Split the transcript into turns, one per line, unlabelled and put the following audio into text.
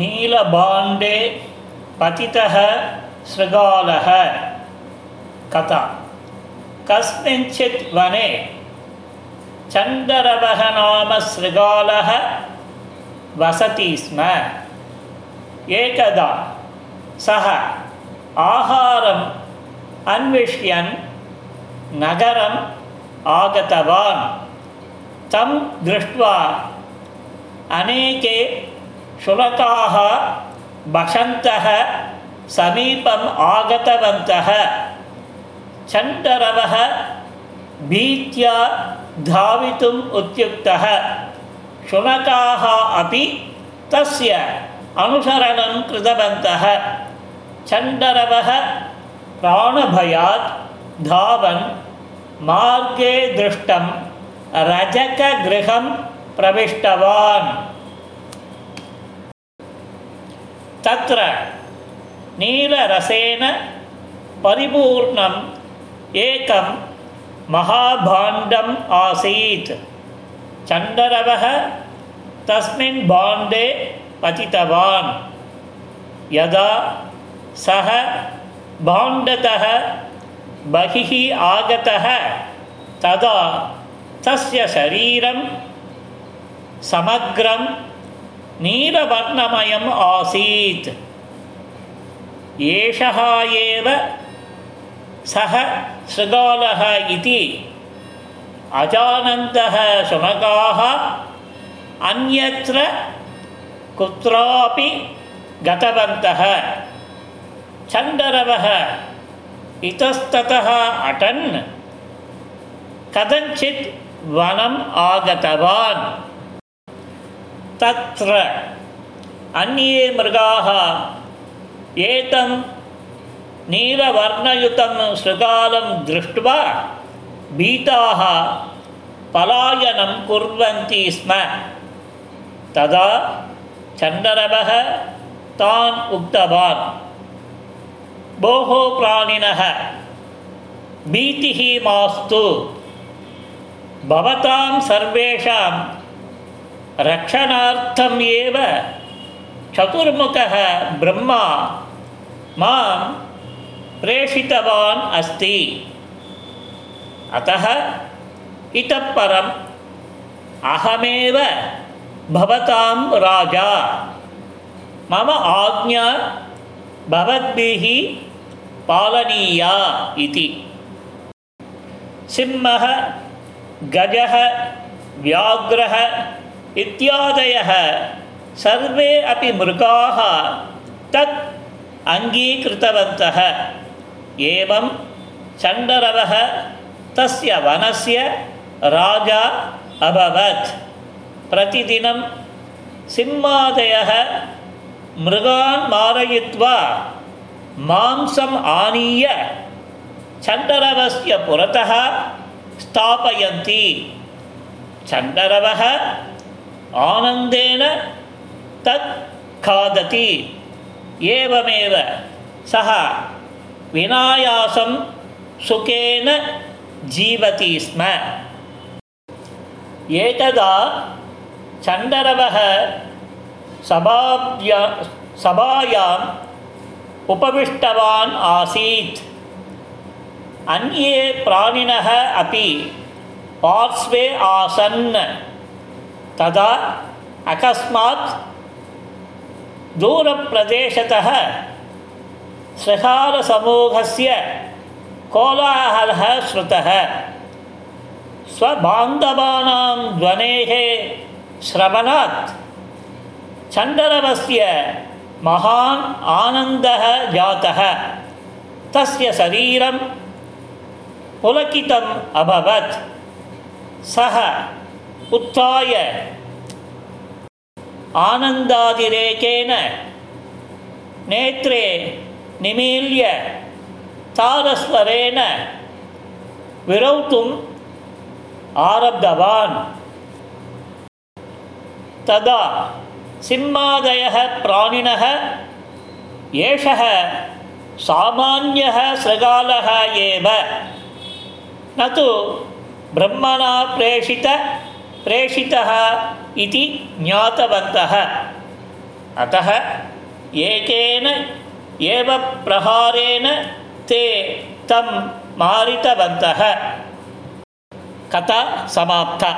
நீலபாண்டே पतितः शृगालः कथा कस्मिंश्चित् वने चन्दरवः नाम शृगालः वसति स्म एकदा सः आहारम् अन्विष्यन् नगरम् आगतवान् तं दृष्ट्वा अनेके शुनकाः भषन्तः समीपम् आगतवन्तः। चण्डरवः भीत्या धावितुम् उद्युक्तः। शुनकाः अपि तस्य अनुसरणं कृतवन्तः। चण्डरवः प्राणभयात् धावन् मार्गे दृष्टं रजकगृहं प्रविष्टवान्। தத்ர நீலரசேன பரிபூர்ணம் ஏகம் மகாபாண்டம் ஆசீத். சண்டரவக தஸ்மின் பாண்டே பதித்தவான் யதா சக பாண்டதः बहिः आगतः तदा तस्य शरीरं समग्रं नीलवर्णमयम् आसीत्। एषः एव सः शृगालः इति। अजानन्तः शुनकाः अन्यत्र कुत्रापि गतवन्तः। चण्डरवः इतस्ततः अटन्। कथञ्चित् वनम् आगतवान् तत्र अन्ये मृगाः एतं नीलवर्णयुतं शृगालं दृष्ट्वा भीताः पलायनं कुर्वन्ति स्म तदा चण्डरवः तान् उक्तवान् भोः प्राणिनः भीतिः मास्तु भवतां सर्वेषां ரக்ஷணார்த்தம் ஏவ சதுர்முக பிரம்மா மாம் பிரேஷித்தவான் அஸ்தி அத்தः इतः परम् अहमेव भवतां राजा मम आज्ञा भवद्भिः पालनीया इति सिंहः गजः व्याघ्रः इत्यादयः सर्वे अपि मृगाः तत् अङ्गीकृतवन्तः एवं चण्डरवः तस्य वनस्य राजा अभवत् प्रतिदिनं सिंहादयः मृगान् मारयित्वा மாம்சம் ஆனீய சண்டரவசிய புறத்தः ஸ்தாபயந்தி சண்டரவः ஆனந்தேன தத் காததி. ஏவமேவ சக வினாயாசம் சுகேன ஜீவதி ஸ்ம. ஏகதா சந்தரவக சபாப்யா சபாயாம் उपविष्टवान् आसीत् अन्ये प्राणिनः अपि पार्श्वे आसन् तदा अकस्मात् दूरप्रदेशतः शृगालसमूहस्य कोलाहलः श्रुतः। स्वबान्धवानां ध्वनेः श्रवणात् चण्डरवस्य महान् आनन्दः जातः। तस्य शरीरं पुलकितम् अभवत्। सः உத்தாய ஆனந்தாதிரேகேன. நேத்ரே நிமீல்ய தாரஸ்வரேன. விரௌத்தும் ஆரப்தவான். ததா சிம்மாதய பிராணிண ஏஷ சாமானிய சகால ஏவ. நது பிரம்மணா பிரேஷித प्रेषितः इति ज्ञातवन्तः अतः एकेन एव प्रहारेण ते तं मारितवन्तः कथा समाप्ता